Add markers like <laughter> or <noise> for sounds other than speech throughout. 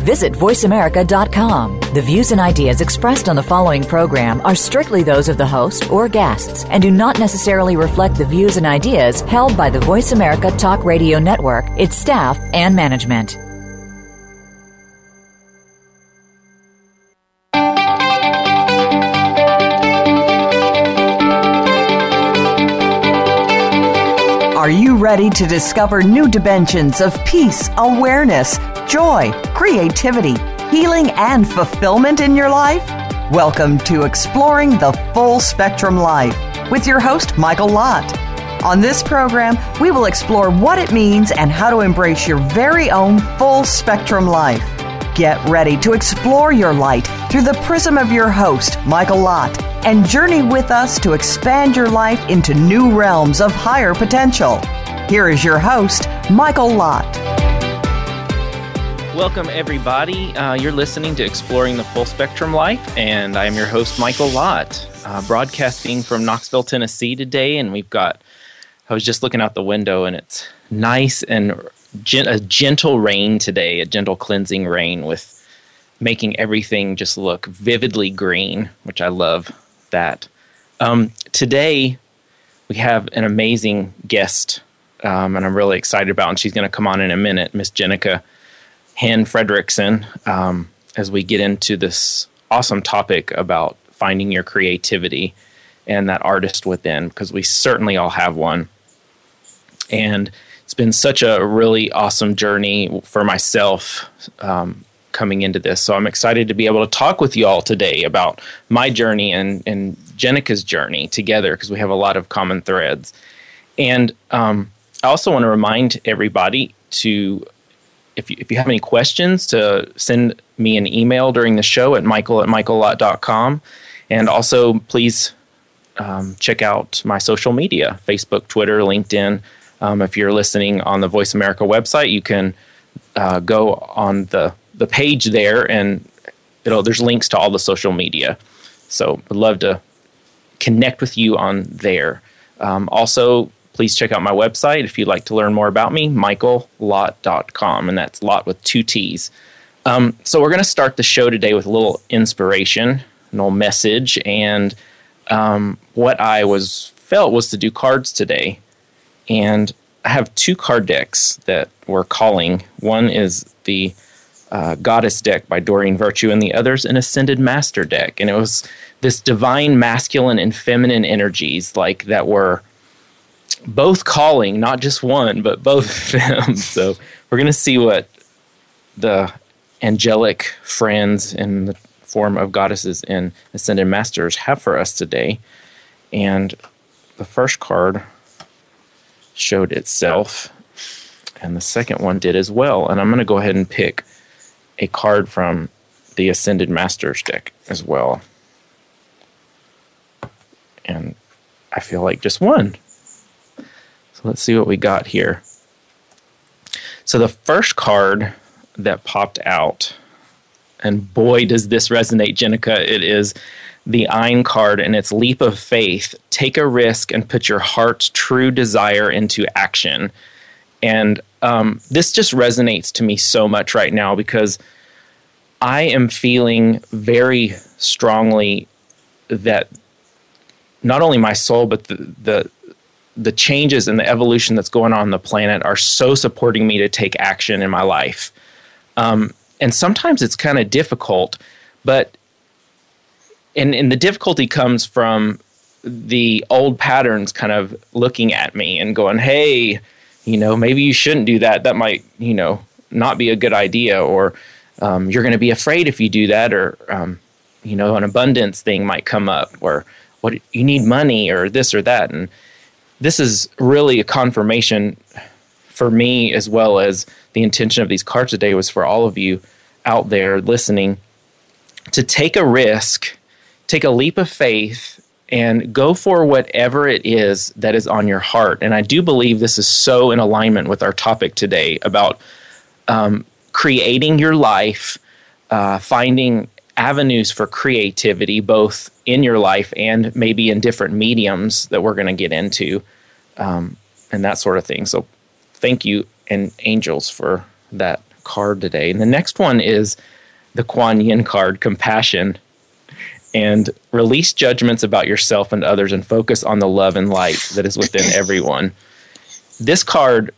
Visit voiceamerica.com. The views and ideas expressed on the following program are strictly those of the host or guests and do not necessarily reflect the views and ideas held by the Voice America Talk Radio Network, its staff, and management. Are you ready to discover new dimensions of peace, awareness, joy, creativity, healing, and fulfillment in your life? Welcome to Exploring the Full Spectrum Life with your host, Michael Lott. On this program, we will explore what it means and how to embrace your very own full spectrum life. Get ready to explore your light through the prism of your host, Michael Lott, and journey with us to expand your life into new realms of higher potential. Here is your host, Michael Lott. Welcome, everybody. Uh, you're listening to Exploring the Full Spectrum Life, and I'm your host, Michael Lott, uh, broadcasting from Knoxville, Tennessee today. And we've got, I was just looking out the window, and it's nice and gen- a gentle rain today, a gentle cleansing rain with making everything just look vividly green, which I love that. Um, today, we have an amazing guest, um, and I'm really excited about, and she's going to come on in a minute, Miss Jenica Hen Frederickson, um, as we get into this awesome topic about finding your creativity and that artist within, because we certainly all have one. And it's been such a really awesome journey for myself um, coming into this. So I'm excited to be able to talk with you all today about my journey and, and Jenica's journey together because we have a lot of common threads. And um, I also want to remind everybody to, if you, if you have any questions, to send me an email during the show at michael at michaellott.com. And also, please um, check out my social media Facebook, Twitter, LinkedIn. Um, if you're listening on the Voice America website, you can uh, go on the the page there, and there's links to all the social media. So I'd love to connect with you on there. Um, also, please check out my website if you'd like to learn more about me, michaellott.com, and that's Lott with two T's. Um, so we're going to start the show today with a little inspiration, a little message, and um, what I was felt was to do cards today. And I have two card decks that we're calling. One is the uh, Goddess deck by Doreen Virtue, and the other's an Ascended Master deck. And it was this divine masculine and feminine energies like that were both calling, not just one, but both of <laughs> them. so we're going to see what the angelic friends in the form of goddesses and ascended masters have for us today. And the first card showed itself, and the second one did as well. And I'm going to go ahead and pick a card from the Ascended Masters deck as well. And I feel like just one. So let's see what we got here. So the first card that popped out, and boy, does this resonate, Jenica, it is the Aine card and its leap of faith. Take a risk and put your heart's true desire into action. And um, this just resonates to me so much right now because I am feeling very strongly that not only my soul, but the, the the changes and the evolution that's going on on the planet are so supporting me to take action in my life. Um, and sometimes it's kind of difficult, but and, and the difficulty comes from the old patterns kind of looking at me and going, hey, you know, maybe you shouldn't do that. That might, you know, not be a good idea. Or um, you're going to be afraid if you do that. Or, um, you know, an abundance thing might come up or what you need money or this or that. And this is really a confirmation for me as well as the intention of these cards today was for all of you out there listening to take a risk, take a leap of faith and go for whatever it is that is on your heart. And I do believe this is so in alignment with our topic today about um, creating your life, uh, finding avenues for creativity, both in your life and maybe in different mediums that we're going to get into, um, and that sort of thing. So, thank you and angels for that card today. And the next one is the Kuan Yin card, compassion. And release judgments about yourself and others and focus on the love and light that is within <laughs> everyone. This card,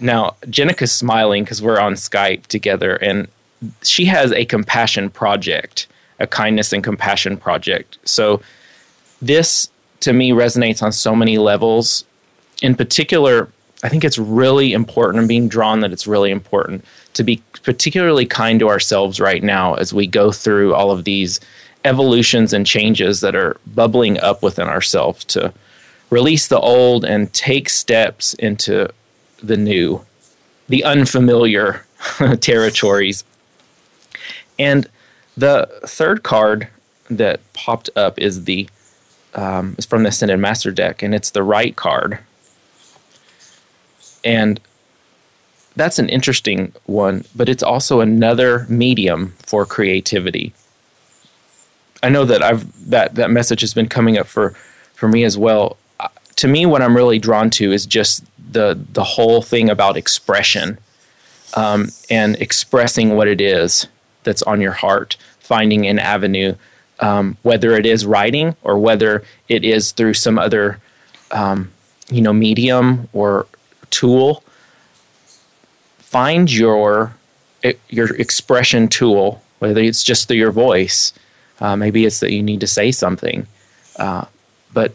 now, Jenica's smiling because we're on Skype together, and she has a compassion project, a kindness and compassion project. So, this to me resonates on so many levels. In particular, I think it's really important. I'm being drawn that it's really important to be particularly kind to ourselves right now as we go through all of these evolutions and changes that are bubbling up within ourselves to release the old and take steps into the new, the unfamiliar <laughs> territories. And the third card that popped up is the um, is from the Ascended Master deck, and it's the write card. And that's an interesting one, but it's also another medium for creativity. I know that I've that that message has been coming up for for me as well. Uh, to me, what I'm really drawn to is just the the whole thing about expression um, and expressing what it is that's on your heart, finding an avenue, um, whether it is writing or whether it is through some other um, you know medium or tool find your your expression tool, whether it's just through your voice, uh, maybe it's that you need to say something, uh, but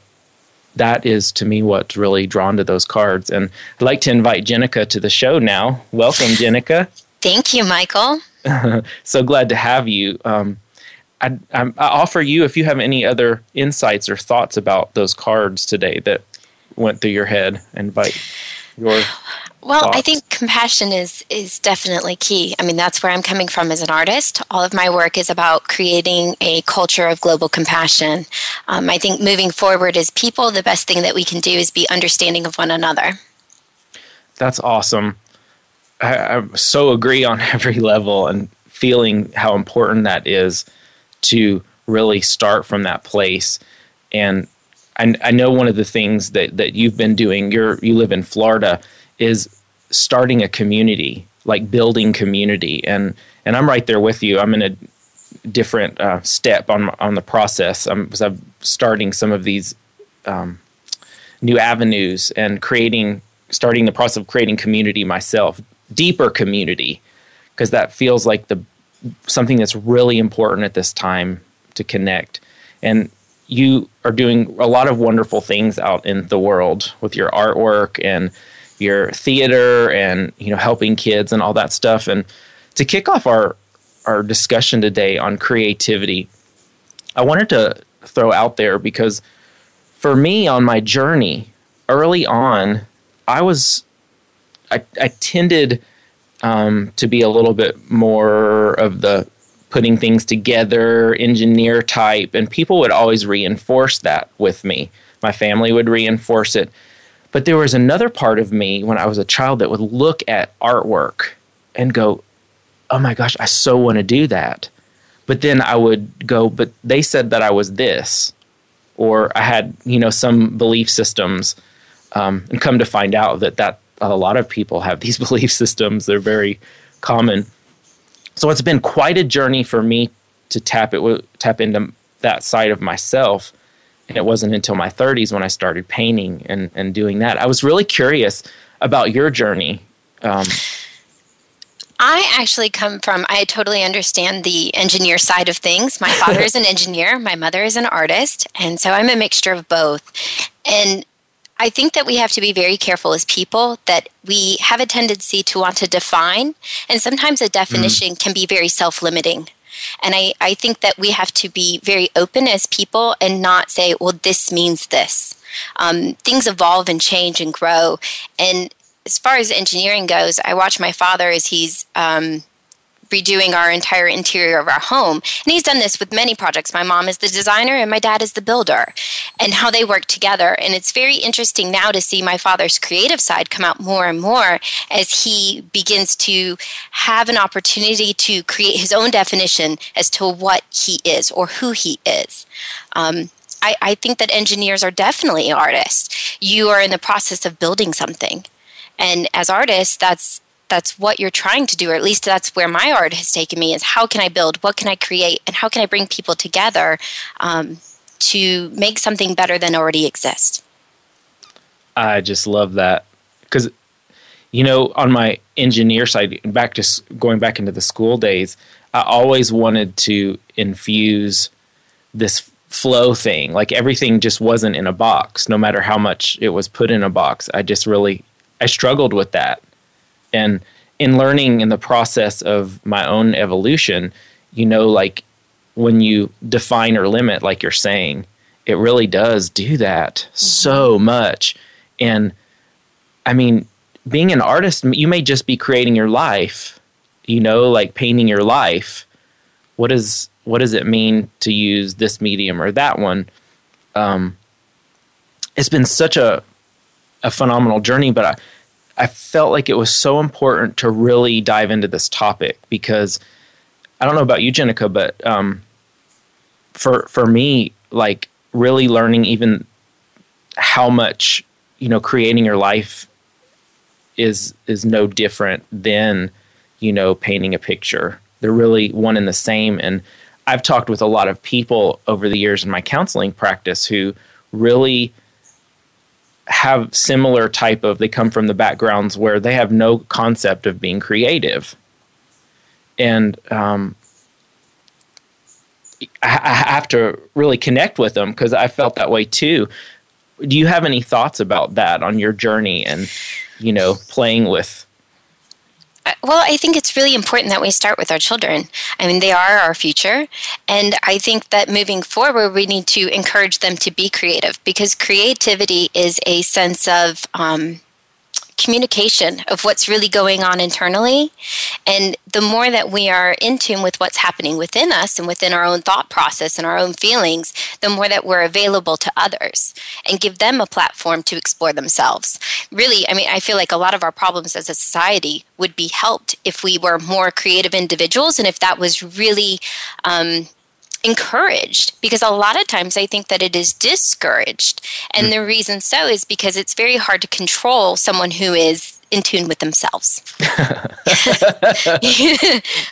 that is to me what's really drawn to those cards. And I'd like to invite Jenica to the show now. Welcome, Jenica. Thank you, Michael. <laughs> so glad to have you. Um, I, I, I offer you if you have any other insights or thoughts about those cards today that went through your head. Invite your well, thoughts? I think compassion is is definitely key. I mean, that's where I'm coming from as an artist. All of my work is about creating a culture of global compassion. Um, I think moving forward as people, the best thing that we can do is be understanding of one another. That's awesome. I, I so agree on <laughs> every level, and feeling how important that is to really start from that place. And I, I know one of the things that that you've been doing. You're you live in Florida is starting a community, like building community, and and I'm right there with you. I'm in a different uh, step on on the process. I'm, I'm starting some of these um, new avenues and creating, starting the process of creating community myself, deeper community, because that feels like the something that's really important at this time to connect. And you are doing a lot of wonderful things out in the world with your artwork and your theater and you know helping kids and all that stuff and to kick off our our discussion today on creativity i wanted to throw out there because for me on my journey early on i was i, I tended um, to be a little bit more of the putting things together engineer type and people would always reinforce that with me my family would reinforce it but there was another part of me when I was a child that would look at artwork and go, oh my gosh, I so want to do that. But then I would go, but they said that I was this. Or I had, you know, some belief systems. Um, and come to find out that, that a lot of people have these <laughs> belief systems. They're very common. So it's been quite a journey for me to tap it, tap into that side of myself and it wasn't until my 30s when I started painting and, and doing that. I was really curious about your journey. Um, I actually come from, I totally understand the engineer side of things. My father is an <laughs> engineer, my mother is an artist, and so I'm a mixture of both. And I think that we have to be very careful as people that we have a tendency to want to define, and sometimes a definition mm. can be very self limiting. And I, I think that we have to be very open as people and not say, well, this means this. Um, things evolve and change and grow. And as far as engineering goes, I watch my father as he's um, redoing our entire interior of our home. And he's done this with many projects. My mom is the designer and my dad is the builder, and how they work together. And it's very interesting now to see my father's creative side come out more and more as he begins to have an opportunity to create his own definition as to what he is or who he is. Um, I, I think that engineers are definitely artists. You are in the process of building something. And as artists, that's that's what you're trying to do or at least that's where my art has taken me is how can i build what can i create and how can i bring people together um, to make something better than already exists i just love that because you know on my engineer side back to going back into the school days i always wanted to infuse this flow thing. Like everything just wasn't in a box, no matter how much it was put in a box. I just really I struggled with that. And in learning in the process of my own evolution, you know, like when you define or limit, like you're saying, it really does do that mm-hmm. so much. And I mean, being an artist, you may just be creating your life, you know, like painting your life. What is what does it mean to use this medium or that one? Um, it's been such a a phenomenal journey, but I I felt like it was so important to really dive into this topic because I don't know about you, Jenica, but um, for for me, like really learning even how much you know creating your life is is no different than you know painting a picture. They're really one and the same, and I've talked with a lot of people over the years in my counseling practice who really have similar type of they come from the backgrounds where they have no concept of being creative. And um, I, I have to really connect with them because i felt that way too. Do you have any thoughts about that on your journey and you know playing with well, I think it's really important that we start with our children. I mean, they are our future. And I think that moving forward, we need to encourage them to be creative because creativity is a sense of um, communication of what's really going on internally. And the more that we are in tune with what's happening within us and within our own thought process and our own feelings, the more that we're available to others and give them a platform to explore themselves. Really, I mean, I feel like a lot of our problems as a society would be helped if we were more creative individuals and if that was really. Um, encouraged because a lot of times I think that it is discouraged. And mm. the reason so is because it's very hard to control someone who is in tune with themselves. <laughs>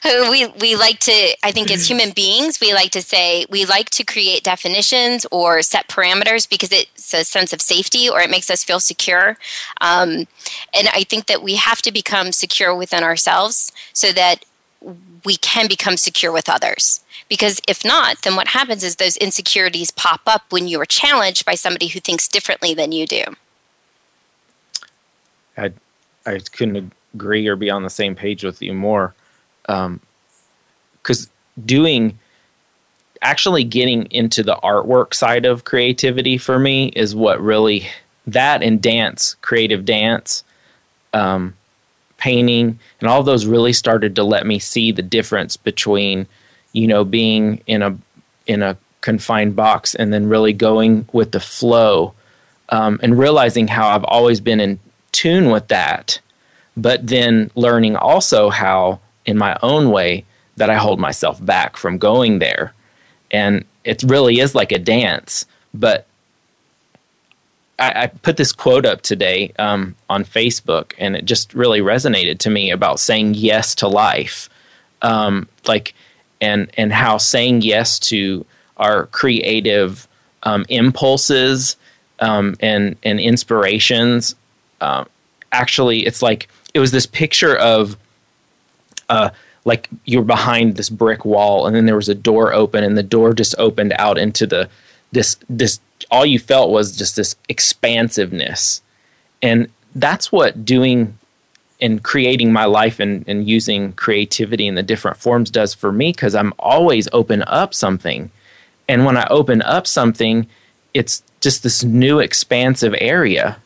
<laughs> we we like to I think as human beings we like to say we like to create definitions or set parameters because it's a sense of safety or it makes us feel secure. Um, and I think that we have to become secure within ourselves so that we can become secure with others. Because if not, then what happens is those insecurities pop up when you are challenged by somebody who thinks differently than you do. I, I couldn't agree or be on the same page with you more. Because um, doing, actually getting into the artwork side of creativity for me is what really, that and dance, creative dance, um, painting, and all those really started to let me see the difference between you know, being in a in a confined box and then really going with the flow um, and realizing how I've always been in tune with that, but then learning also how, in my own way, that I hold myself back from going there. And it really is like a dance. But I, I put this quote up today um, on Facebook, and it just really resonated to me about saying yes to life. Um, like, and and how saying yes to our creative um, impulses um, and and inspirations uh, actually it's like it was this picture of uh, like you're behind this brick wall and then there was a door open and the door just opened out into the this this all you felt was just this expansiveness and that's what doing and creating my life and, and using creativity in the different forms does for me because I'm always open up something. And when I open up something, it's just this new expansive area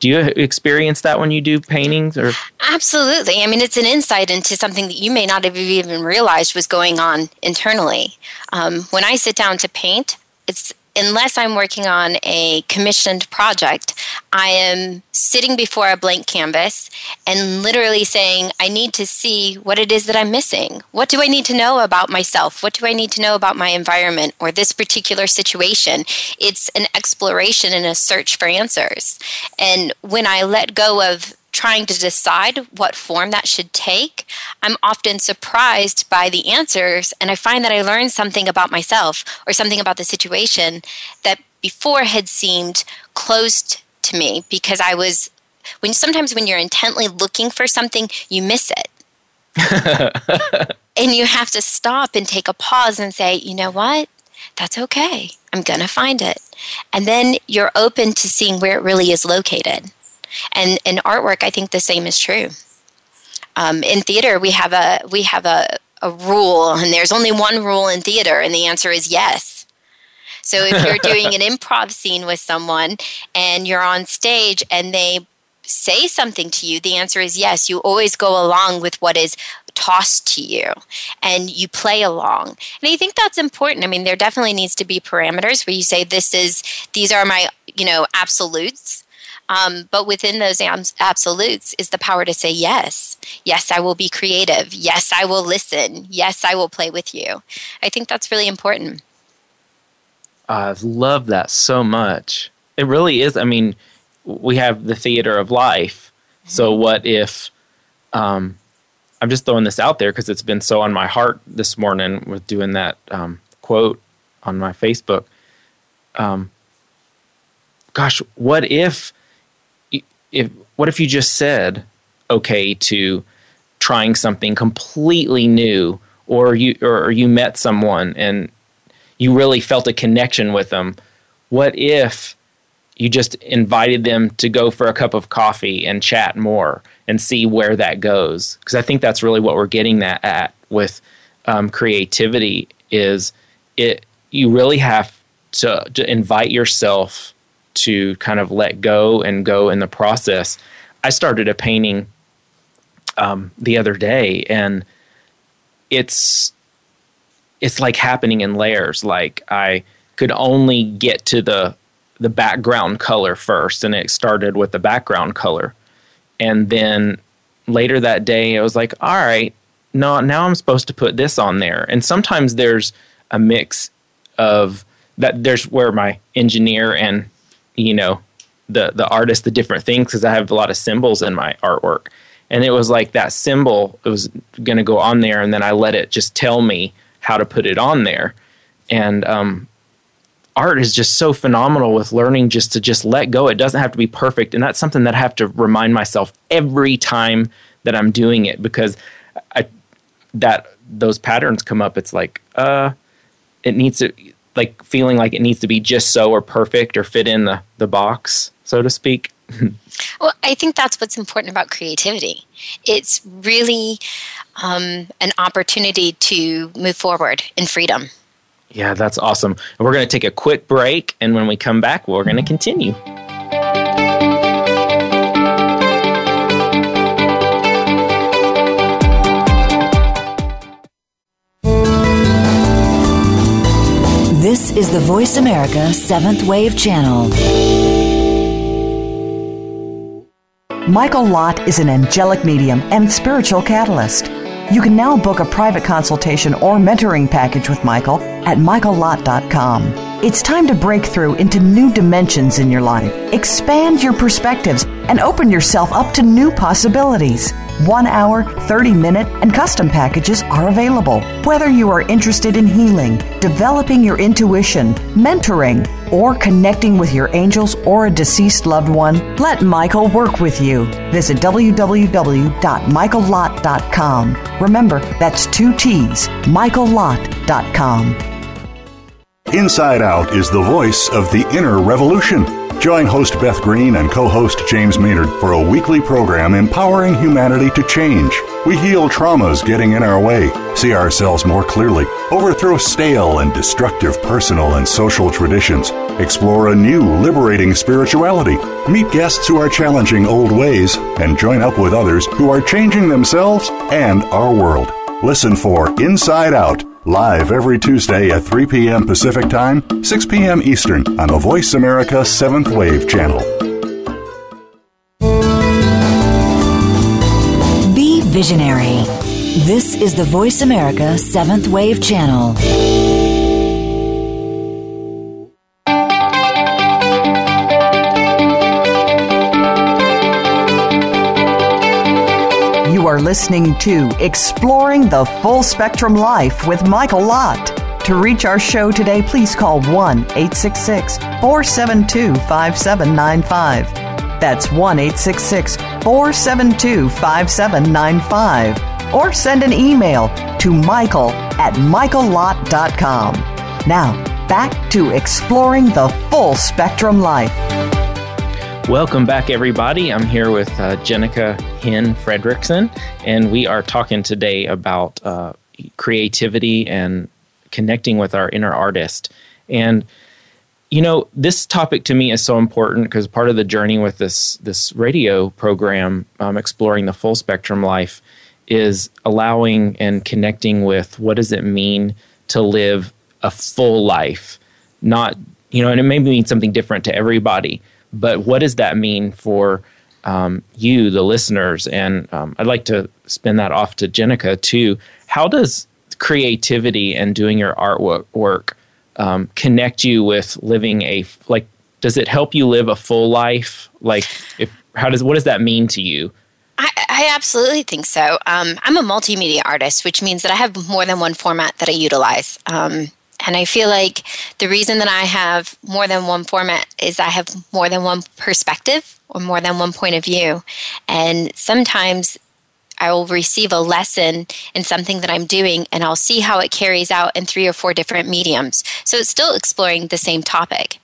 Do you experience that when you do paintings or Absolutely. I mean, it's an insight into something that you may not have even realized was going on internally. Um, when I sit down to paint, it's unless I'm working on a commissioned project, I am sitting before a blank canvas and literally saying, I need to see what it is that I'm missing. What do I need to know about myself? What do I need to know about my environment or this particular situation? It's an exploration and a search for answers. And when I let go of trying to decide what form that should take, I'm often surprised by the answers. And I find that I learn something about myself or something about the situation that before had seemed closed to me because I was, when sometimes when you're intently looking for something, you miss it. <laughs> and you have to stop and take a pause and say, you know what? That's okay. I'm going to find it. And then you're open to seeing where it really is located. And in artwork, I think the same is true. Um, in theater, we have a we have a, a rule, and there's only one rule in theater, and the answer is yes. So if you're <laughs> doing an improv scene with someone and you're on stage and they say something to you, the answer is yes. You always go along with what is tossed to you and you play along. And I think that's important. I mean, there definitely needs to be parameters where you say this is these are my, you know, absolutes um, but within those absolutes is the power to say yes. Yes, I will be creative. Yes, I will listen. Yes, I will play with you. I think that's really important. I love that so much. It really is. I mean, we have the theater of life. So, mm-hmm. what if um, I'm just throwing this out there because it's been so on my heart this morning with doing that um, quote on my Facebook. Um, gosh, what if if what if you just said okay to trying something completely new or you or you met someone and you really felt a connection with them? What if you just invited them to go for a cup of coffee and chat more and see where that goes? Because i think that's really what we're getting that at with um, creativity is it you really have to, to invite yourself to kind of let go and go in the process. I started a painting um, the other day, and it's it's like happening in layers. Like I could only get to the the background color first, and it started with the background color, and then later that day, I was like, all right, no, now I'm supposed to put this on there, and sometimes there's a mix of that. There's where my engineer and you know the the artist the different things because I have a lot of symbols in my artwork. And it was like that symbol it was going to go on there, and then I let it just tell me how to put it on there. And um, art is just so phenomenal with learning just to just let go. It doesn't have to be perfect, and that's something that I have to remind myself every time that I'm doing it because I that those patterns come up. It's like uh, it needs to like feeling like it needs to be just so or perfect or fit in the, the box, so to speak. well, I think that's what's important about creativity. It's really um, an opportunity to move forward in freedom. Yeah, that's awesome. And we're going to take a quick break, and when we come back, we're going to continue. This is the Voice America Seventh Wave Channel. Michael Lott is an angelic medium and spiritual catalyst. You can now book a private consultation or mentoring package with Michael at michaellott.com. It's time to break through into new dimensions in your life, expand your perspectives, and open yourself up to new possibilities. One hour, 30 minute, and custom packages are available. Whether you are interested in healing, developing your intuition, mentoring, or connecting with your angels or a deceased loved one, let Michael work with you. Visit www.michaellott.com. Remember, that's two T's, michaellott.com. Inside Out is the voice of the inner revolution. Join host Beth Green and co host James Maynard for a weekly program empowering humanity to change. We heal traumas getting in our way, see ourselves more clearly, overthrow stale and destructive personal and social traditions, explore a new liberating spirituality, meet guests who are challenging old ways, and join up with others who are changing themselves and our world. Listen for Inside Out Live every Tuesday at 3 p.m. Pacific Time, 6 p.m. Eastern on the Voice America 7th Wave channel. Be visionary. This is the Voice America 7th Wave channel. Are listening to Exploring the Full Spectrum Life with Michael Lott. To reach our show today, please call 1 866 472 5795. That's 1 866 472 5795. Or send an email to michael at michaellott.com. Now, back to exploring the full spectrum life. Welcome back, everybody. I'm here with uh, Jenica Hen Frederickson, and we are talking today about uh, creativity and connecting with our inner artist. And you know, this topic to me is so important because part of the journey with this this radio program, um, exploring the full spectrum life, is allowing and connecting with what does it mean to live a full life, not you know, and it may mean something different to everybody but what does that mean for um, you, the listeners? And um, I'd like to spin that off to Jenica too. How does creativity and doing your artwork work um, connect you with living a like? Does it help you live a full life? Like, if how does what does that mean to you? I, I absolutely think so. Um, I'm a multimedia artist, which means that I have more than one format that I utilize. Um, and I feel like the reason that I have more than one format is I have more than one perspective or more than one point of view. And sometimes I will receive a lesson in something that I'm doing and I'll see how it carries out in three or four different mediums. So it's still exploring the same topic.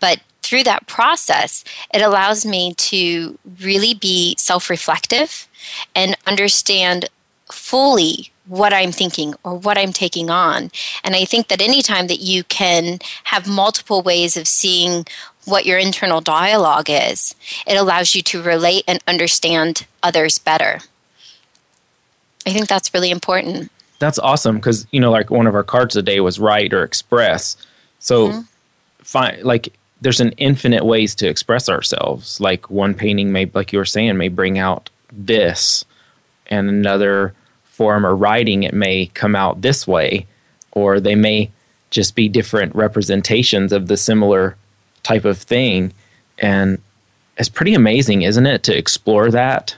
But through that process, it allows me to really be self reflective and understand fully what I'm thinking or what I'm taking on. And I think that anytime that you can have multiple ways of seeing what your internal dialogue is, it allows you to relate and understand others better. I think that's really important. That's awesome because you know, like one of our cards today was write or express. So, mm-hmm. fine, like there's an infinite ways to express ourselves. Like one painting may, like you were saying, may bring out this, and another form or writing, it may come out this way, or they may just be different representations of the similar type of thing. And it's pretty amazing, isn't it, to explore that?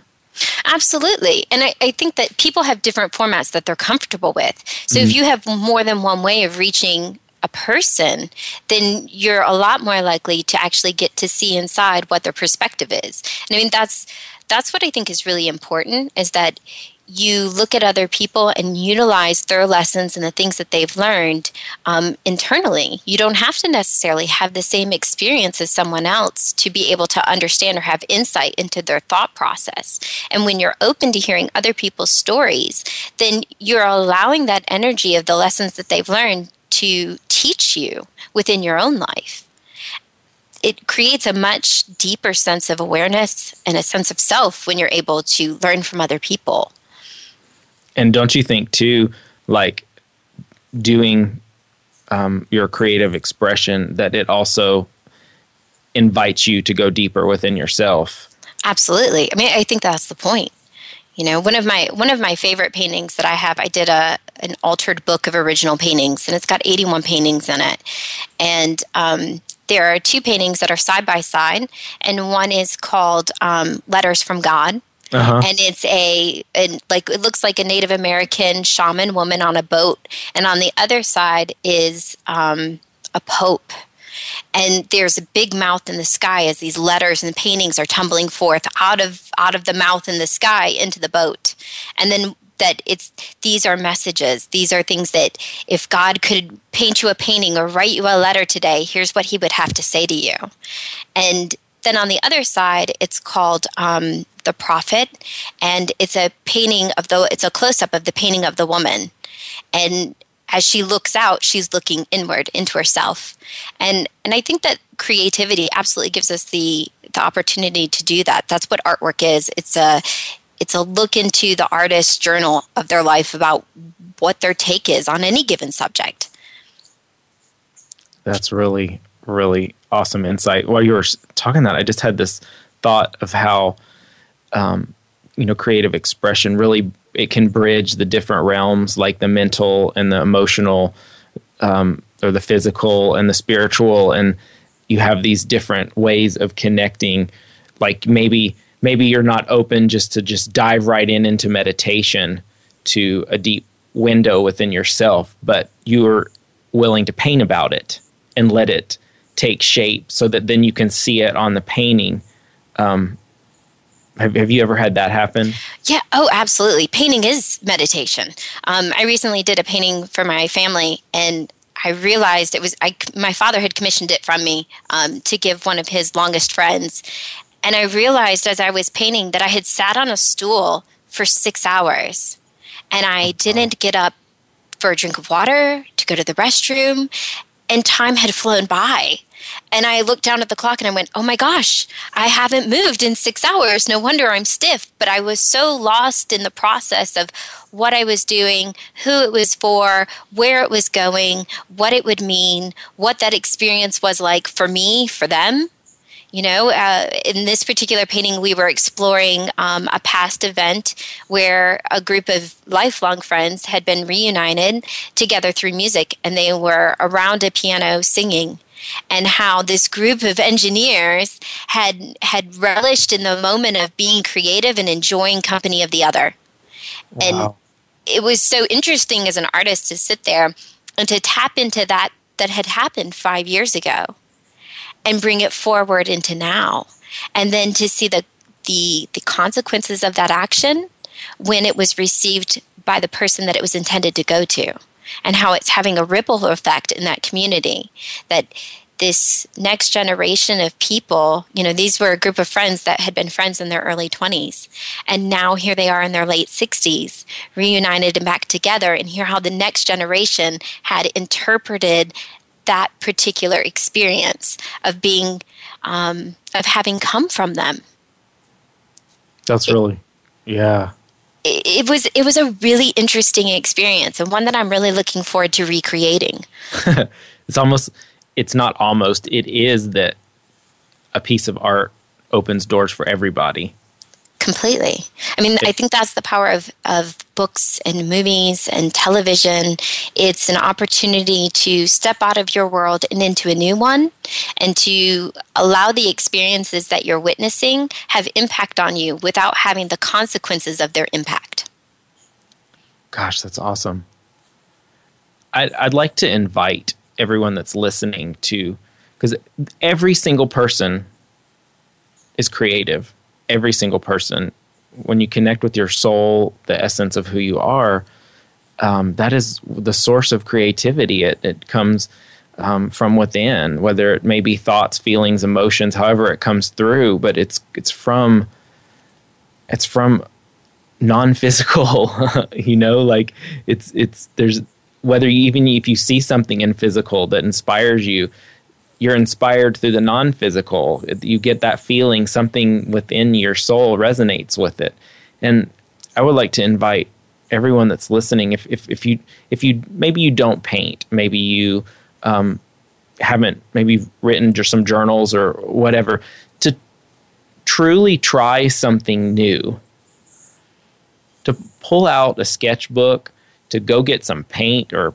Absolutely. And I, I, think that people have different formats that they're comfortable with. So mm-hmm. if you have more than one way of reaching a person, then you're a lot more likely to actually get to see inside what their perspective is. And I mean that's that's what I think is really important is that you look at other people and utilize their lessons and the things that they've learned um, internally. You don't have to necessarily have the same experience as someone else to be able to understand or have insight into their thought process. And when you're open to hearing other people's stories, then you're allowing that energy of the lessons that they've learned to teach you within your own life it creates a much deeper sense of awareness and a sense of self when you're able to learn from other people and don't you think too, like doing um, your creative expression, that it also invites you to go deeper within yourself? Absolutely. I mean, I think that's the point. You know, one of my one of my favorite paintings that I have, I did a an altered book of original paintings, and it's got 81 paintings in it. And um, there are two paintings that are side by side, and one is called um, Letters from God, uh-huh. and it's a, a, like it looks like a Native American shaman woman on a boat, and on the other side is um, a pope. And there's a big mouth in the sky as these letters and paintings are tumbling forth out of out of the mouth in the sky into the boat. And then that it's these are messages these are things that if god could paint you a painting or write you a letter today here's what he would have to say to you and then on the other side it's called um, the prophet and it's a painting of the it's a close-up of the painting of the woman and as she looks out she's looking inward into herself and and i think that creativity absolutely gives us the the opportunity to do that that's what artwork is it's a it's a look into the artist's journal of their life about what their take is on any given subject. That's really, really awesome insight. While you were talking that, I just had this thought of how, um, you know, creative expression really it can bridge the different realms, like the mental and the emotional, um, or the physical and the spiritual, and you have these different ways of connecting. Like maybe maybe you're not open just to just dive right in into meditation to a deep window within yourself, but you're willing to paint about it and let it take shape so that then you can see it on the painting. Um, have, have you ever had that happen? Yeah. Oh, absolutely. Painting is meditation. Um, I recently did a painting for my family, and I realized it was I, my father had commissioned it from me um, to give one of his longest friends, and I realized as I was painting that I had sat on a stool for six hours and I didn't get up for a drink of water, to go to the restroom, and time had flown by. And I looked down at the clock and I went, oh my gosh, I haven't moved in six hours. No wonder I'm stiff. But I was so lost in the process of what I was doing, who it was for, where it was going, what it would mean, what that experience was like for me, for them. You know, uh, in this particular painting, we were exploring um, a past event where a group of lifelong friends had been reunited together through music, and they were around a piano singing and how this group of engineers had had relished in the moment of being creative and enjoying company of the other. Wow. And it was so interesting as an artist to sit there and to tap into that that had happened 5 years ago and bring it forward into now and then to see the the the consequences of that action when it was received by the person that it was intended to go to and how it's having a ripple effect in that community that this next generation of people, you know, these were a group of friends that had been friends in their early 20s. And now here they are in their late 60s, reunited and back together, and hear how the next generation had interpreted that particular experience of being um, of having come from them that's really yeah it, was it was a really interesting experience and one that i'm really looking forward to recreating. <laughs> It's almost it's not almost it is that a piece of art opens doors for everybody completely. I mean i think that's the power of, of books and movies and television. It's an opportunity to step out of your world and into a new one and to allow the experiences that you're witnessing have impact on you without having the consequences of their impact. Gosh that's awesome. I'd, I'd like to invite everyone that's listening to because every single person is creative every single person. When you connect with your soul, the essence of who you are, um, that is the source of creativity. It, it comes um, from within, whether it may be thoughts, feelings, emotions, however it comes through. But it's it's from it's from non-physical. <laughs> you know, like it's it's there's whether you, even if you see something in physical that inspires you, you're inspired through the non-physical. You get that feeling something within your soul resonates with it. And i would like to invite everyone that's listening if if, if you if you maybe you don't paint maybe you um, haven't maybe written just some journals or whatever to truly try something new. To pull out a sketchbook to go get some paint or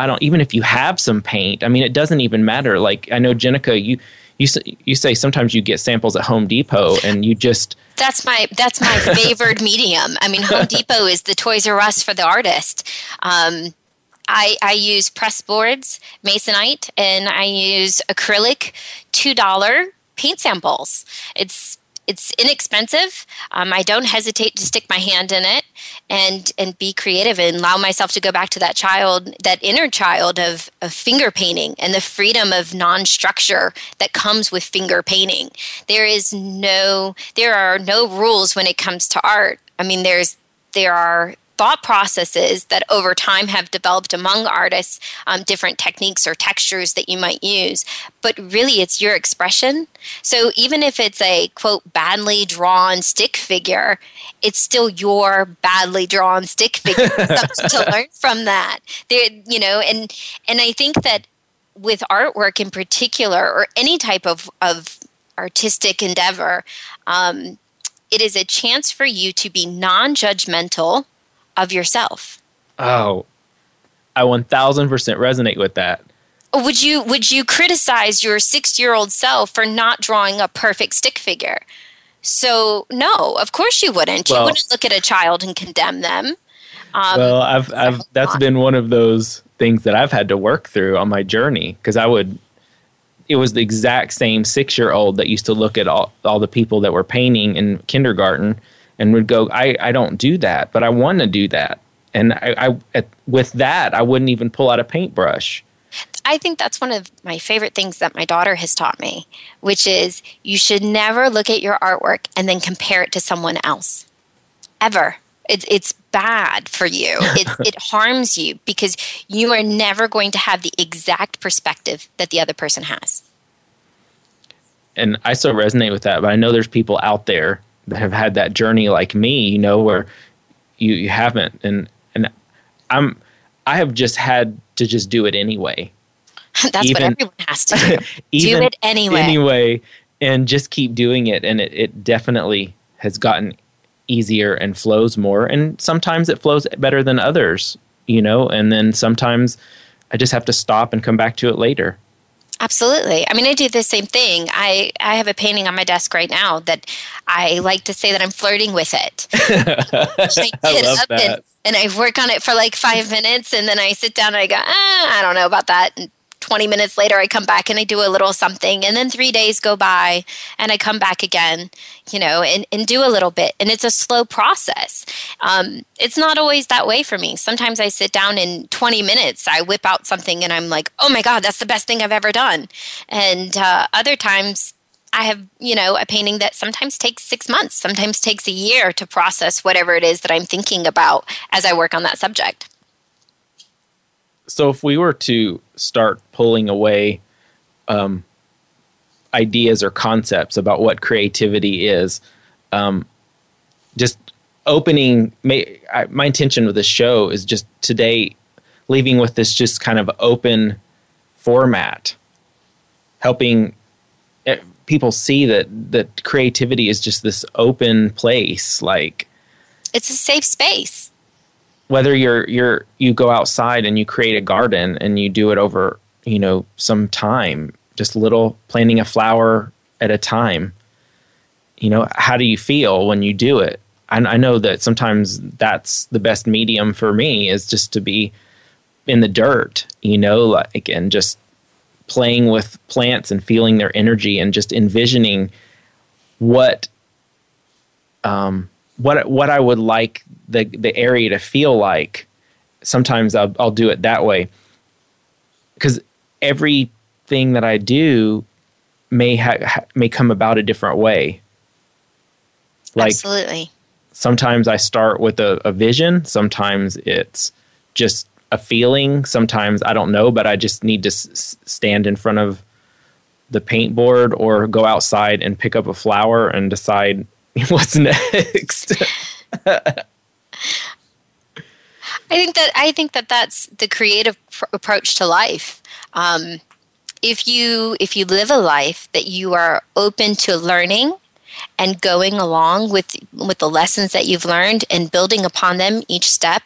I don't even if you have some paint. I mean, it doesn't even matter. Like I know Jenica, you you you say sometimes you get samples at Home Depot and you just that's my that's my <laughs> favored medium. I mean, Home Depot is the Toys R Us for the artist. Um, I, I use press boards, masonite, and I use acrylic two dollar paint samples. It's it's inexpensive. Um, I don't hesitate to stick my hand in it and and be creative and allow myself to go back to that child, that inner child of, of finger painting and the freedom of non-structure that comes with finger painting. There is no there are no rules when it comes to art. I mean, there's there are thought processes that over time have developed among artists, um, different techniques or textures that you might use. But really, it's your expression. So even if it's a quote, badly drawn stick figure, it's still your badly drawn stick figure. <laughs> to learn from that. There, you know, and and I think that with artwork in particular, or any type of, of artistic endeavor, um, it is a chance for you to be non judgmental of yourself. Oh, I 1000% resonate with that. Would you would you criticize your 6-year-old self for not drawing a perfect stick figure? So, no, of course you wouldn't. Well, you wouldn't look at a child and condemn them. Um, well, I've, I've that's been one of those things that I've had to work through on my journey because I would it was the exact same six year old that used to look at all, all the people that were painting in kindergarten and would go, I, I don't do that, but I want to do that. And I, I at, with that, I wouldn't even pull out a paintbrush. I think that's one of my favorite things that my daughter has taught me, which is you should never look at your artwork and then compare it to someone else. Ever. It's, it's bad for you. <laughs> It, it harms you because you are never going to have the exact perspective that the other person has. And I so resonate with that, but I know there's people out there have had that journey like me, you know, where you, you haven't. And and I'm I have just had to just do it anyway. <laughs> That's even, what everyone has to do. <laughs> do it anyway. Anyway, and just keep doing it. And it, it definitely has gotten easier and flows more. And sometimes it flows better than others, you know, and then sometimes I just have to stop and come back to it later. Absolutely. I mean, I do the same thing. I, I have a painting on my desk right now that I like to say that I'm flirting with it. <laughs> I get I up and, and, I work on it for like five minutes and then I sit down and I go, ah, I don't know about that. And 20 minutes later, I come back and I do a little something. And then three days go by and I come back again, you know, and, and do a little bit. And it's a slow process. Um, it's not always that way for me. Sometimes I sit down in 20 minutes, I whip out something and I'm like, oh my God, that's the best thing I've ever done. And uh, other times, I have, you know, a painting that sometimes takes six months, sometimes takes a year to process whatever it is that I'm thinking about as I work on that subject so if we were to start pulling away um, ideas or concepts about what creativity is, um, just opening. May, I, my intention with this show is just today leaving with this just kind of open format, helping eh, people see that that creativity is just this open place, like it's a safe space whether you're you're you go outside and you create a garden and you do it over you know some time just little planting a flower at a time you know how do you feel when you do it? I, I know that sometimes that's the best medium for me is just to be in the dirt you know like and just playing with plants and feeling their energy and just envisioning what um what what I would like the the area to feel like. Sometimes I'll I'll do it that way because everything that I do may ha- may come about a different way. Like Absolutely. Sometimes I start with a, a vision. Sometimes it's just a feeling. Sometimes I don't know, but I just need to s- stand in front of the paint board or go outside and pick up a flower and decide <laughs> what's next. <laughs> I think that I think that that's the creative pr- approach to life. Um, if you if you live a life that you are open to learning and going along with with the lessons that you've learned and building upon them each step,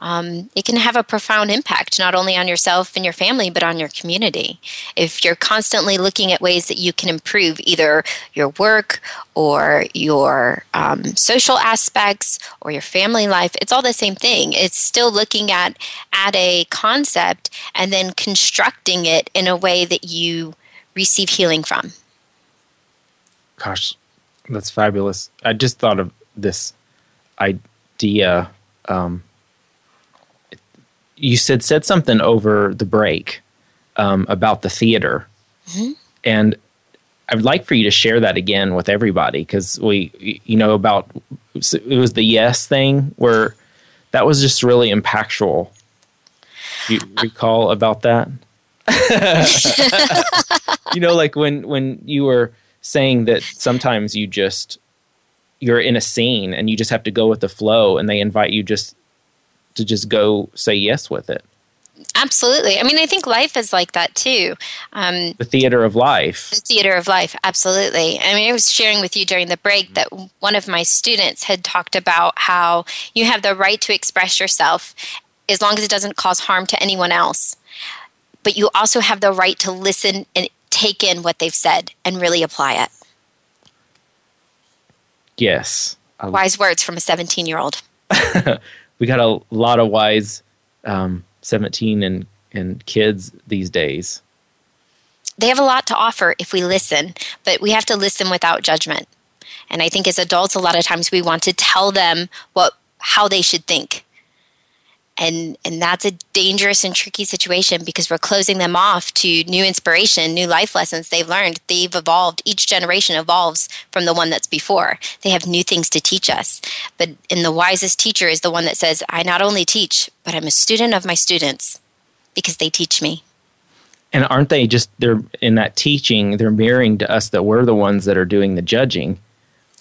um, it can have a profound impact not only on yourself and your family but on your community. If you're constantly looking at ways that you can improve either your work or your um, social aspects or your family life, it's all the same thing. It's still looking at at a concept and then constructing it in a way that you receive healing from. Gosh, That's fabulous. I just thought of this idea. Um, you said said something over the break um, about the theater, mm-hmm. and I'd like for you to share that again with everybody because we, you know, about it was the yes thing where that was just really impactful. Do you recall about that? <laughs> <laughs> you know, like when when you were saying that sometimes you just you're in a scene and you just have to go with the flow, and they invite you just to just go say yes with it. Absolutely. I mean, I think life is like that too. Um, the theater of life. The theater of life, absolutely. I mean, I was sharing with you during the break that one of my students had talked about how you have the right to express yourself as long as it doesn't cause harm to anyone else. But you also have the right to listen and take in what they've said and really apply it. Yes. Wise words from a 17 year old. <laughs> we got a lot of wise um, 17 and, and kids these days? They have a lot to offer if we listen, but we have to listen without judgment. And I think as adults, a lot of times we want to tell them what how they should think. And and that's a dangerous and tricky situation because we're closing them off to new inspiration, new life lessons they've learned. They've evolved. Each generation evolves from the one that's before. They have new things to teach us. But in the wisest teacher is the one that says, I not only teach, but I'm a student of my students because they teach me. And aren't they just they're in that teaching, they're mirroring to us that we're the ones that are doing the judging.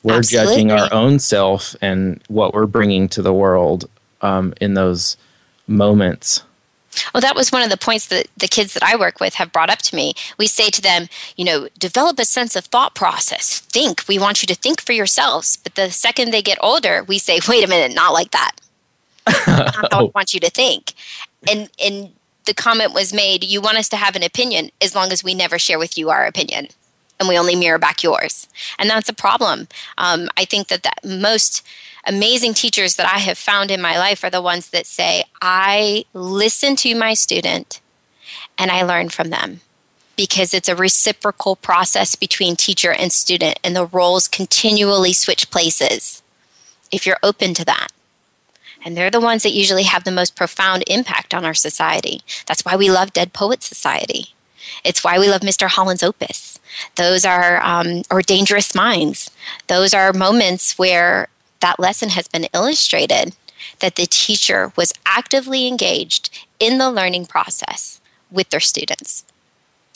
We're Absolutely. judging our own self and what we're bringing to the world um, in those moments? Well, that was one of the points that the kids that I work with have brought up to me. We say to them, you know, develop a sense of thought process. Think. We want you to think for yourselves. But the second they get older, we say, wait a minute, not like that. <laughs> I don't want you to think. And and the comment was made, you want us to have an opinion as long as we never share with you our opinion. And we only mirror back yours. And that's a problem. Um, I think that, that most amazing teachers that I have found in my life are the ones that say, I listen to my student and I learn from them because it's a reciprocal process between teacher and student and the roles continually switch places if you're open to that. And they're the ones that usually have the most profound impact on our society. That's why we love Dead Poet Society. It's why we love Mr. Holland's Opus. Those are, um, or Dangerous Minds. Those are moments where that lesson has been illustrated that the teacher was actively engaged in the learning process with their students.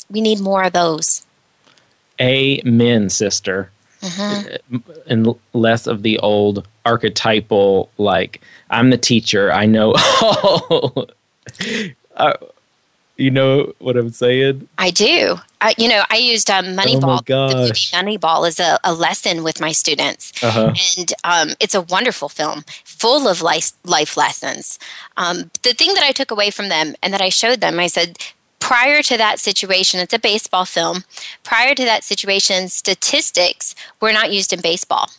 We need more of those. Amen, sister. Mm-hmm. And less of the old archetypal, like, I'm the teacher, I know <laughs> all. uh, you know what I'm saying? I do. I, you know, I used um, Moneyball, oh the movie Moneyball, as a, a lesson with my students, uh-huh. and um, it's a wonderful film full of life, life lessons. Um, the thing that I took away from them and that I showed them, I said, prior to that situation, it's a baseball film. Prior to that situation, statistics were not used in baseball.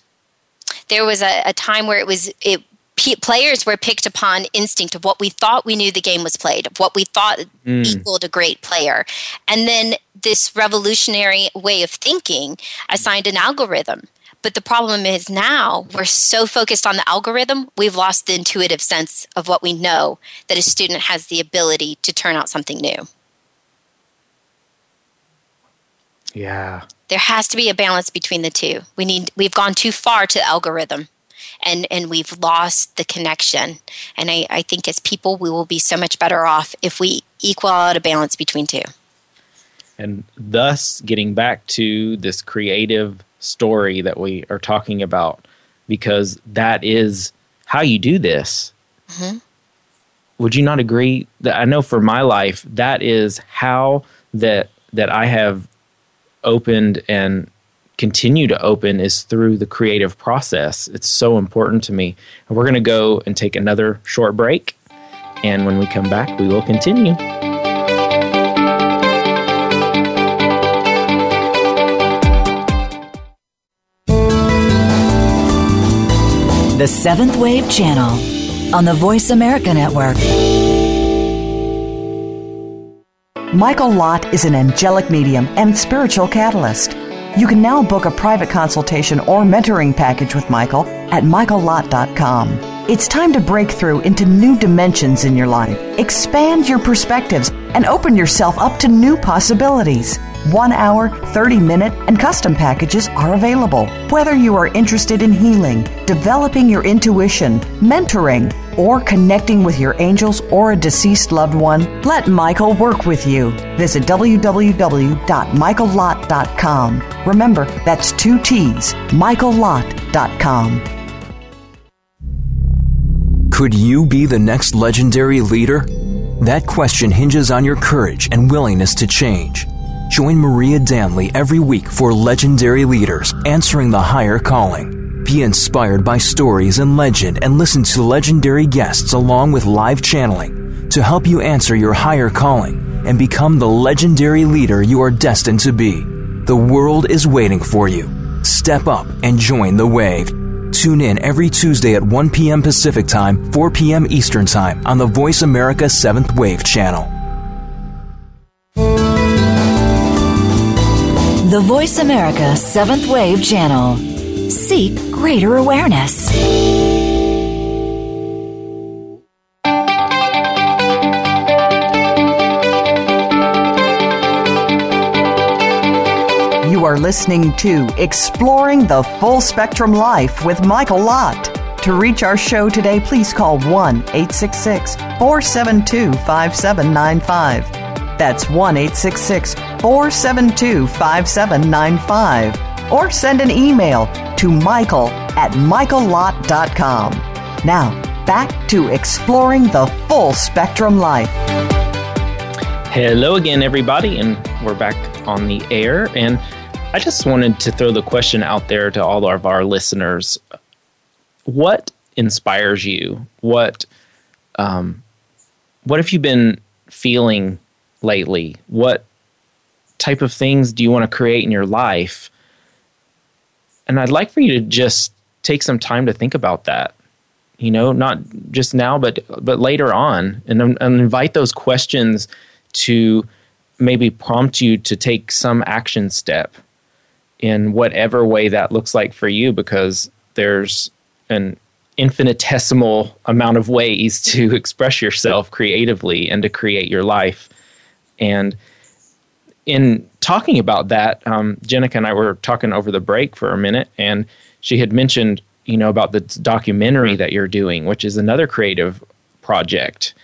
There was a, a time where it was it p- players were picked upon instinct of what we thought we knew the game was played, of what we thought mm. equaled a great player. And then this revolutionary way of thinking assigned an algorithm. But the problem is now we're so focused on the algorithm, we've lost the intuitive sense of what we know that a student has the ability to turn out something new. Yeah. There has to be a balance between the two. We need we've gone too far to algorithm and and we've lost the connection. And I, I think as people we will be so much better off if we equal out a balance between two. And thus getting back to this creative story that we are talking about because that is how you do this. Mm-hmm. would you not agree that i know for my life that is how that that i have opened and continue to open is through the creative process. It's so important to me. And we're going to go and take another short break. And when we come back, we will continue. The Seventh Wave Channel on the Voice America Network. Michael Lott is an angelic medium and spiritual catalyst. You can now book a private consultation or mentoring package with Michael at michaellott.com. It's time to break through into new dimensions in your life, expand your perspectives, and open yourself up to new possibilities. One hour, 30 minute, and custom packages are available. Whether you are interested in healing, developing your intuition, mentoring, or connecting with your angels or a deceased loved one, let Michael work with you. Visit www.michaellott.com. Remember, that's two T's, michaellott.com. Could you be the next legendary leader? That question hinges on your courage and willingness to change. Join Maria Danley every week for Legendary Leaders Answering the Higher Calling. Be inspired by stories and legend and listen to legendary guests along with live channeling to help you answer your higher calling and become the legendary leader you are destined to be. The world is waiting for you. Step up and join the wave. Tune in every Tuesday at 1 p.m. Pacific Time, 4 p.m. Eastern Time on the Voice America 7th Wave channel. The Voice America 7th Wave channel. Seek greater awareness. You are listening to Exploring the Full Spectrum Life with Michael Lott. To reach our show today, please call 1 866 472 5795. That's 1 866 472 5795. Or send an email to michael at michaellott.com. Now, back to exploring the full spectrum life. Hello again, everybody, and we're back on the air. And I just wanted to throw the question out there to all of our listeners: What inspires you? What um, what have you been feeling lately? What type of things do you want to create in your life? And I'd like for you to just take some time to think about that. You know, not just now, but but later on, and, and invite those questions to maybe prompt you to take some action step in whatever way that looks like for you because there's an infinitesimal amount of ways <laughs> to express yourself creatively and to create your life. And in talking about that, um, Jenica and I were talking over the break for a minute, and she had mentioned, you know, about the documentary that you're doing, which is another creative project.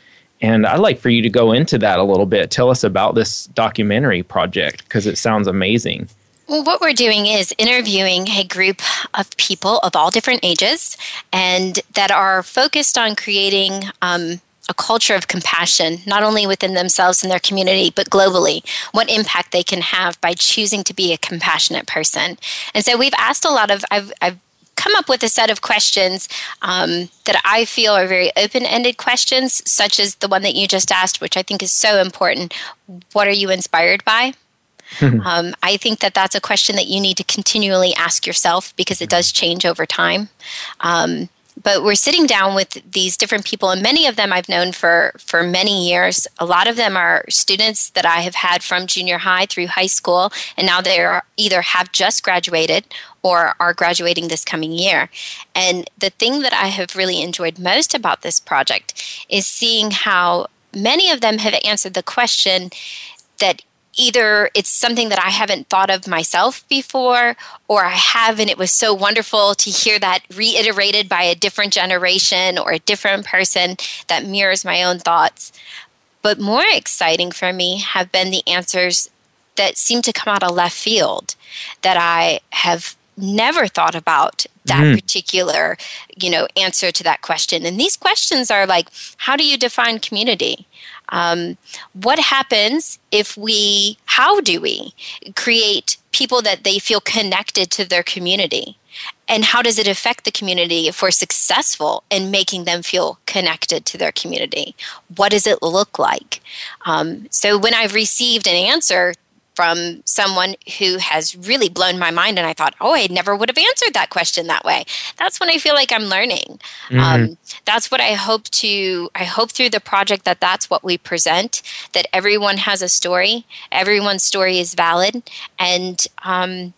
And I'd like for you to go into that a little bit. Tell us about this documentary project because it sounds amazing. Well, what we're doing is interviewing a group of people of all different ages and that are focused on creating um, a culture of compassion, not only within themselves and their community, but globally, what impact they can have by choosing to be a compassionate person. And so we've asked a lot of, I've, I've come up with a set of questions um, that I feel are very open ended questions, such as the one that you just asked, which I think is so important. What are you inspired by? <laughs> um, I think that that's a question that you need to continually ask yourself because it does change over time. Um, but we're sitting down with these different people and many of them i've known for for many years. A lot of them are students that i have had from junior high through high school and now they're either have just graduated or are graduating this coming year. And the thing that i have really enjoyed most about this project is seeing how many of them have answered the question that either it's something that I haven't thought of myself before, or I have, and it was so wonderful to hear that reiterated by a different generation or a different person that mirrors my own thoughts. But more exciting for me have been the answers that seem to come out of left field that I have never thought about that mm. particular you know answer to that question and these questions are like how do you define community um, what happens if we, how do we create people that they feel connected to their community? And how does it affect the community if we're successful in making them feel connected to their community? What does it look like? Um, so, when I've received an answer from someone who has really blown my mind and i thought oh i never would have answered that question that way that's when i feel like i'm learning mm-hmm. um, that's what i hope to i hope through the project that that's what we present that everyone has a story everyone's story is valid and um,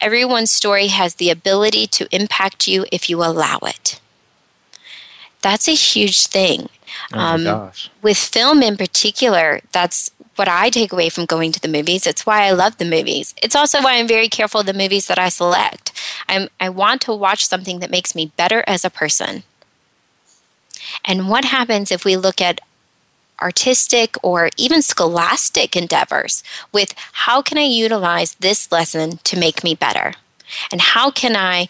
everyone's story has the ability to impact you if you allow it. That's a huge thing. Oh um. With film in particular, that's what I take away from going to the movies. It's why I love the movies. It's also why I'm very careful of the movies that I select. I'm, I want to watch something that makes me better as a person. And what happens if we look at artistic or even scholastic endeavors with how can I utilize this lesson to make me better? And how can I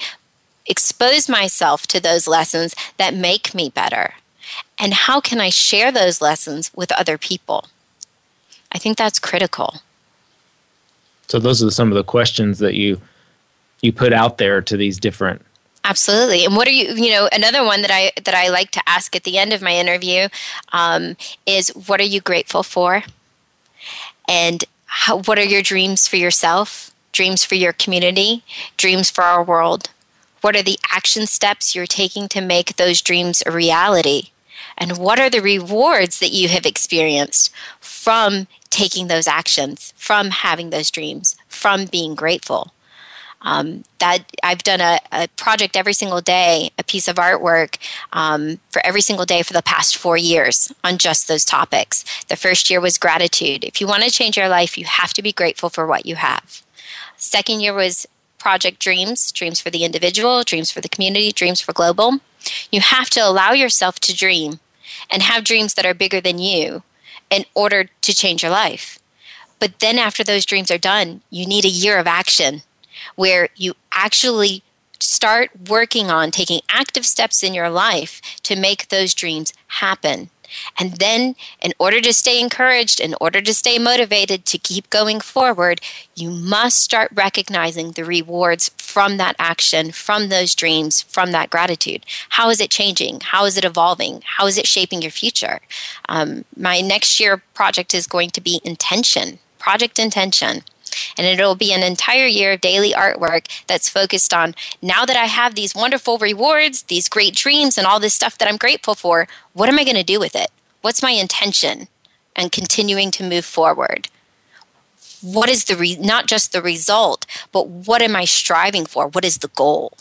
expose myself to those lessons that make me better? And how can I share those lessons with other people? I think that's critical. So those are some of the questions that you you put out there to these different Absolutely. And what are you, you know, another one that I that I like to ask at the end of my interview um, is, what are you grateful for? And how, what are your dreams for yourself? Dreams for your community? Dreams for our world? What are the action steps you're taking to make those dreams a reality? And what are the rewards that you have experienced from taking those actions, from having those dreams, from being grateful? Um, that I've done a, a, project every single day, a piece of artwork um, for every single day for the past four years on just those topics. The first year was gratitude. If you want to change your life, you have to be grateful for what you have. Second year was project dreams, dreams for the individual, dreams for the community, dreams for global. You have to allow yourself to dream and have dreams that are bigger than you in order to change your life. But then after those dreams are done, you need a year of action where you actually start working on taking active steps in your life to make those dreams happen. And then, in order to stay encouraged, in order to stay motivated to keep going forward, you must start recognizing the rewards from that action, from those dreams, from that gratitude. How is it changing? How is it evolving? How is it shaping your future? Um, my next year project is going to be intention, project intention. And it'll be an entire year of daily artwork that's focused on now that I have these wonderful rewards, these great dreams, and all this stuff that I'm grateful for, what am I going to do with it? What's my intention? And continuing to move forward. What is the re- not just the result, but what am I striving for? What is the goal?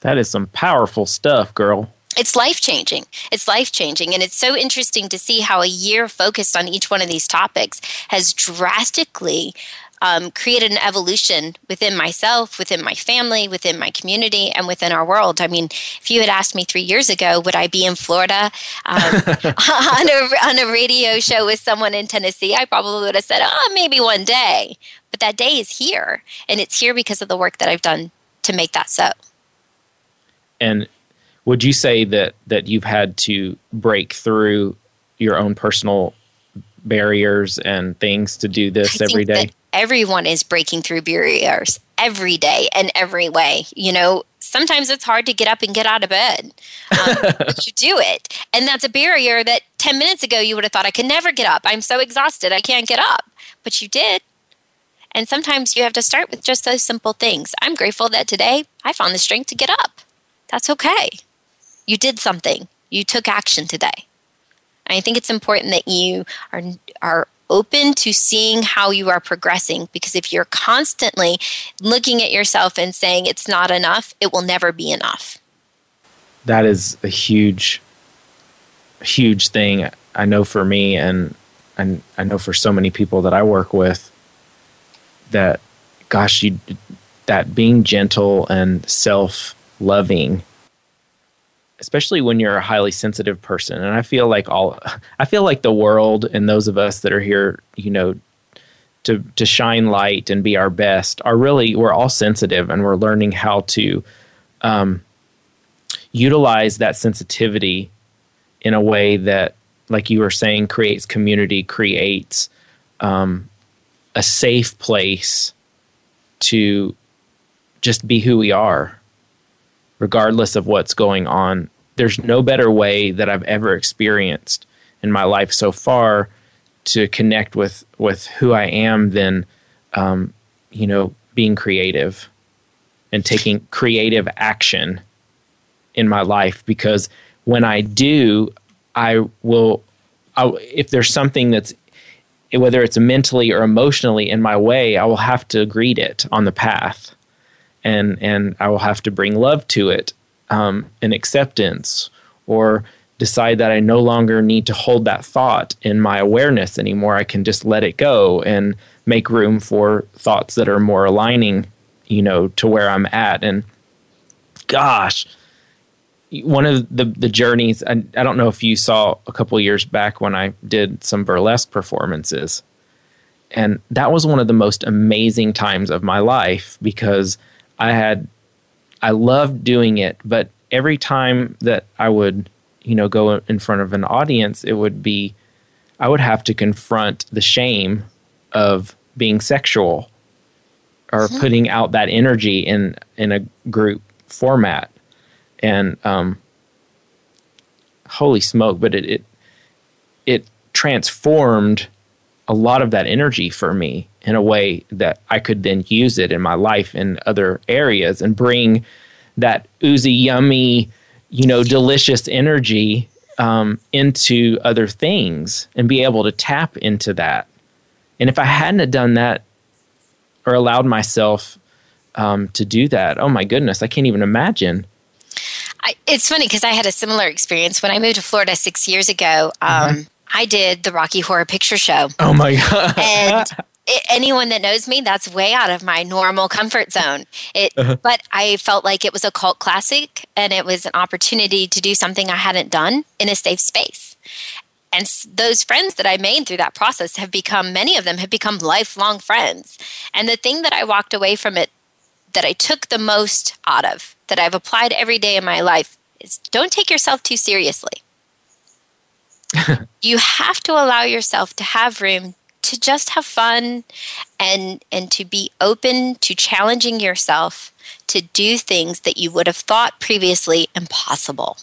That is some powerful stuff, girl it's life changing. It's life changing. And it's so interesting to see how a year focused on each one of these topics has drastically um, created an evolution within myself, within my family, within my community, and within our world. I mean, if you had asked me three years ago, would I be in Florida um, <laughs> on, a, on a radio show with someone in Tennessee, I probably would have said, oh, maybe one day. But that day is here. And it's here because of the work that I've done to make that so. And would you say that that you've had to break through your own personal barriers and things to do this every day? everyone is breaking through barriers every day and every way. You know, sometimes it's hard to get up and get out of bed, um, <laughs> but you do it. And that's a barrier that 10 minutes ago you would have thought, I can never get up. I'm so exhausted. I can't get up. But you did. And sometimes you have to start with just those simple things. I'm grateful that today I found the strength to get up. That's okay you did something. You took action today. And I think it's important that you are are open to seeing how you are progressing because if you're constantly looking at yourself and saying it's not enough, it will never be enough. That is a huge huge thing I know for me and and I know for so many people that I work with that gosh you that being gentle and self-loving especially when you're a highly sensitive person. And i feel like all <laughs> i feel like the world and those of us that are here you know to to shine light and be our best are really we're all sensitive and we're learning how to um, utilize that sensitivity in a way that like you were saying creates community creates um, a safe place to just be who we are regardless of what's going on. There's no better way that I've ever experienced in my life so far to connect with with who I am than um, you know being creative and taking creative action in my life because when I do, I will. I, if there's something that's whether it's mentally or emotionally in my way, I will have to greet it on the path, and and I will have to bring love to it, um, and acceptance, or decide that I no longer need to hold that thought in my awareness anymore. I can just let it go and make room for thoughts that are more aligning, you know, to where I'm at. And gosh, one of the the journeys I, I don't know if you saw a couple years back when I did some burlesque performances and that was one of the most amazing times of my life because I had I loved doing it but every time that I would you know go in front of an audience it would be I would have to confront the shame of being sexual or mm-hmm. putting out that energy in in a group format and um, holy smoke! But it, it it transformed a lot of that energy for me in a way that I could then use it in my life in other areas and bring that oozy, yummy, you know, delicious energy um, into other things and be able to tap into that. And if I hadn't done that or allowed myself um, to do that, oh my goodness, I can't even imagine I, it's funny because I had a similar experience when I moved to Florida six years ago. Um, mm-hmm. I did the Rocky Horror Picture Show. Oh my god! and <laughs> it, anyone that knows me, that's way out of my normal comfort zone. It, uh-huh. but I felt like it was a cult classic, and it was an opportunity to do something I hadn't done in a safe space. And those friends that I made through that process have become, many of them have become lifelong friends. And the thing that I walked away from it that I took the most out of that I've applied every day in my life is don't take yourself too seriously. You have to allow yourself to have room to just have fun and and to be open to challenging yourself to do things that you would have thought previously impossible.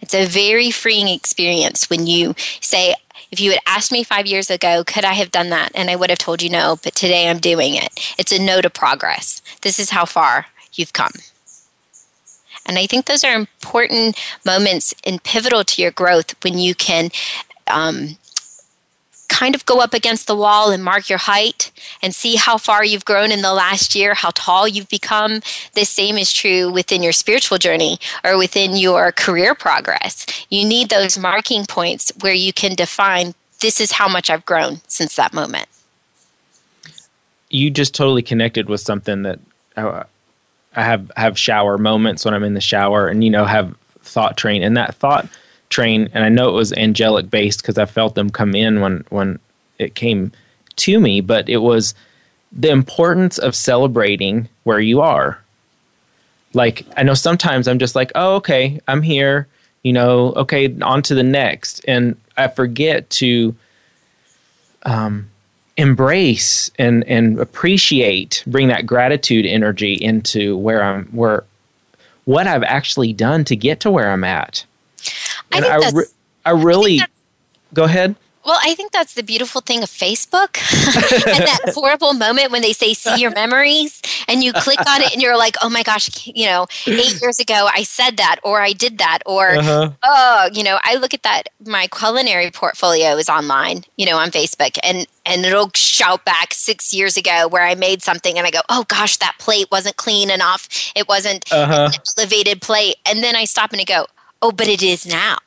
It's a very freeing experience when you say, if you had asked me five years ago, could I have done that? And I would have told you no, but today I'm doing it. It's a no to progress. This is how far you've come. And I think those are important moments and pivotal to your growth when you can um, kind of go up against the wall and mark your height and see how far you've grown in the last year, how tall you've become. The same is true within your spiritual journey or within your career progress. You need those marking points where you can define this is how much I've grown since that moment. You just totally connected with something that uh, I have have shower moments when I'm in the shower, and you know have thought train, and that thought train, and I know it was angelic based because I felt them come in when when it came to me, but it was the importance of celebrating where you are. Like I know sometimes I'm just like, oh okay, I'm here, you know, okay, on to the next, and I forget to um embrace and and appreciate bring that gratitude energy into where i'm where what i've actually done to get to where i'm at. And i, I, re- I really I go ahead well, I think that's the beautiful thing of Facebook <laughs> and that <laughs> horrible moment when they say see your memories and you click on it and you're like, oh my gosh, you know, eight years ago I said that or I did that or, uh-huh. oh, you know, I look at that. My culinary portfolio is online, you know, on Facebook and, and it'll shout back six years ago where I made something and I go, oh gosh, that plate wasn't clean enough. It wasn't uh-huh. an elevated plate. And then I stop and I go, oh, but it is now.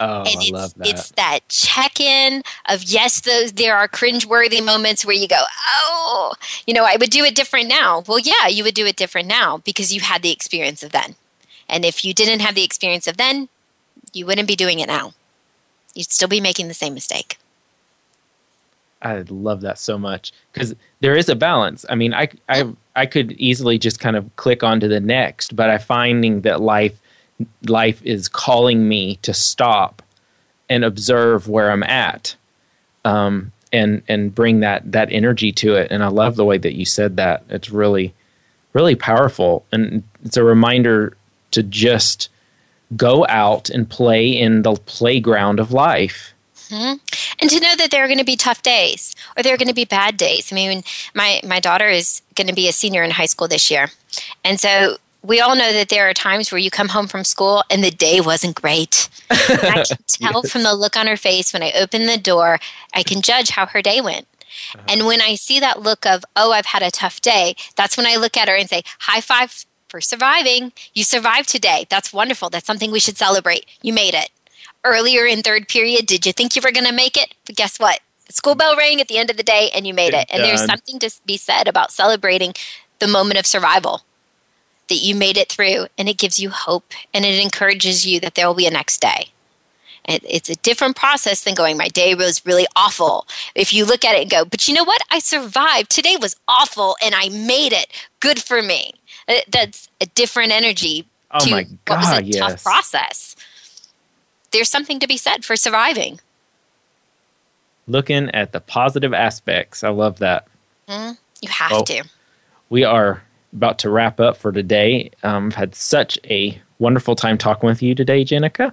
Oh, and it's, I love that. It's that check in of yes, those there are cringeworthy moments where you go, oh, you know, I would do it different now. Well, yeah, you would do it different now because you had the experience of then. And if you didn't have the experience of then, you wouldn't be doing it now. You'd still be making the same mistake. I love that so much because there is a balance. I mean, I I I could easily just kind of click onto the next, but I'm finding that life life is calling me to stop and observe where I'm at, um, and and bring that that energy to it. And I love the way that you said that. It's really really powerful, and it's a reminder to just go out and play in the playground of life. Mm-hmm. And to know that there are going to be tough days or there are going to be bad days. I mean, my, my daughter is going to be a senior in high school this year. And so we all know that there are times where you come home from school and the day wasn't great. I can <laughs> tell yes. from the look on her face when I open the door, I can judge how her day went. Uh-huh. And when I see that look of, oh, I've had a tough day, that's when I look at her and say, high five for surviving. You survived today. That's wonderful. That's something we should celebrate. You made it. Earlier in third period, did you think you were going to make it? But guess what? The school bell rang at the end of the day and you made it. And there's something to be said about celebrating the moment of survival that you made it through and it gives you hope and it encourages you that there will be a next day. it's a different process than going, my day was really awful. If you look at it and go, but you know what? I survived. Today was awful and I made it. Good for me. Uh, that's a different energy oh to my God, what was a yes. tough process. There's something to be said for surviving. Looking at the positive aspects. I love that. Mm, you have to. We are about to wrap up for today. Um, I've had such a wonderful time talking with you today, Jenica.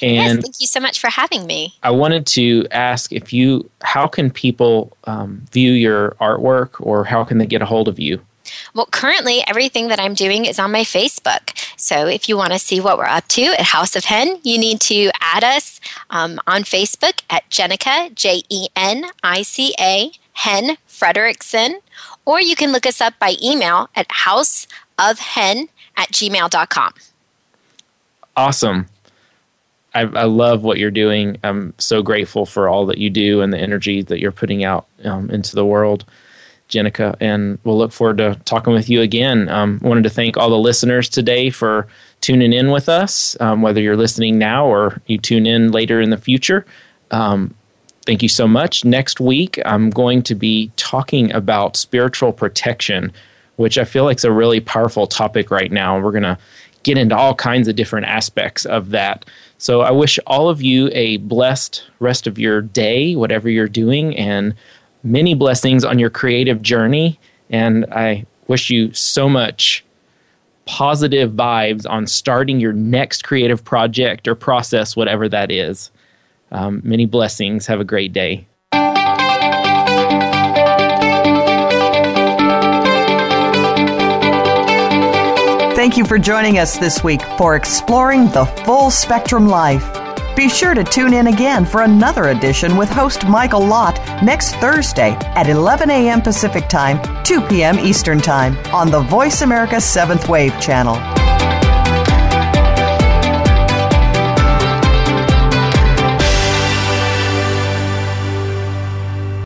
And yes, thank you so much for having me. I wanted to ask if you, how can people um, view your artwork or how can they get a hold of you? Well, currently, everything that I'm doing is on my Facebook. So if you want to see what we're up to at House of Hen, you need to add us um, on Facebook at Jenica, J E N I C A, Hen Frederickson, or you can look us up by email at houseofhen at gmail.com. Awesome. I, I, love what you're doing. I'm so grateful for all that you do and the energy that you're putting out um, into the world, Jenica. And we'll look forward to talking with you again. Um, wanted to thank all the listeners today for tuning in with us, um, whether you're listening now or you tune in later in the future. Um, Thank you so much. Next week, I'm going to be talking about spiritual protection, which I feel like is a really powerful topic right now. We're going to get into all kinds of different aspects of that. So I wish all of you a blessed rest of your day, whatever you're doing, and many blessings on your creative journey. And I wish you so much positive vibes on starting your next creative project or process, whatever that is. Um, many blessings. Have a great day. Thank you for joining us this week for Exploring the Full Spectrum Life. Be sure to tune in again for another edition with host Michael Lott next Thursday at 11 a.m. Pacific Time, 2 p.m. Eastern Time on the Voice America 7th Wave channel.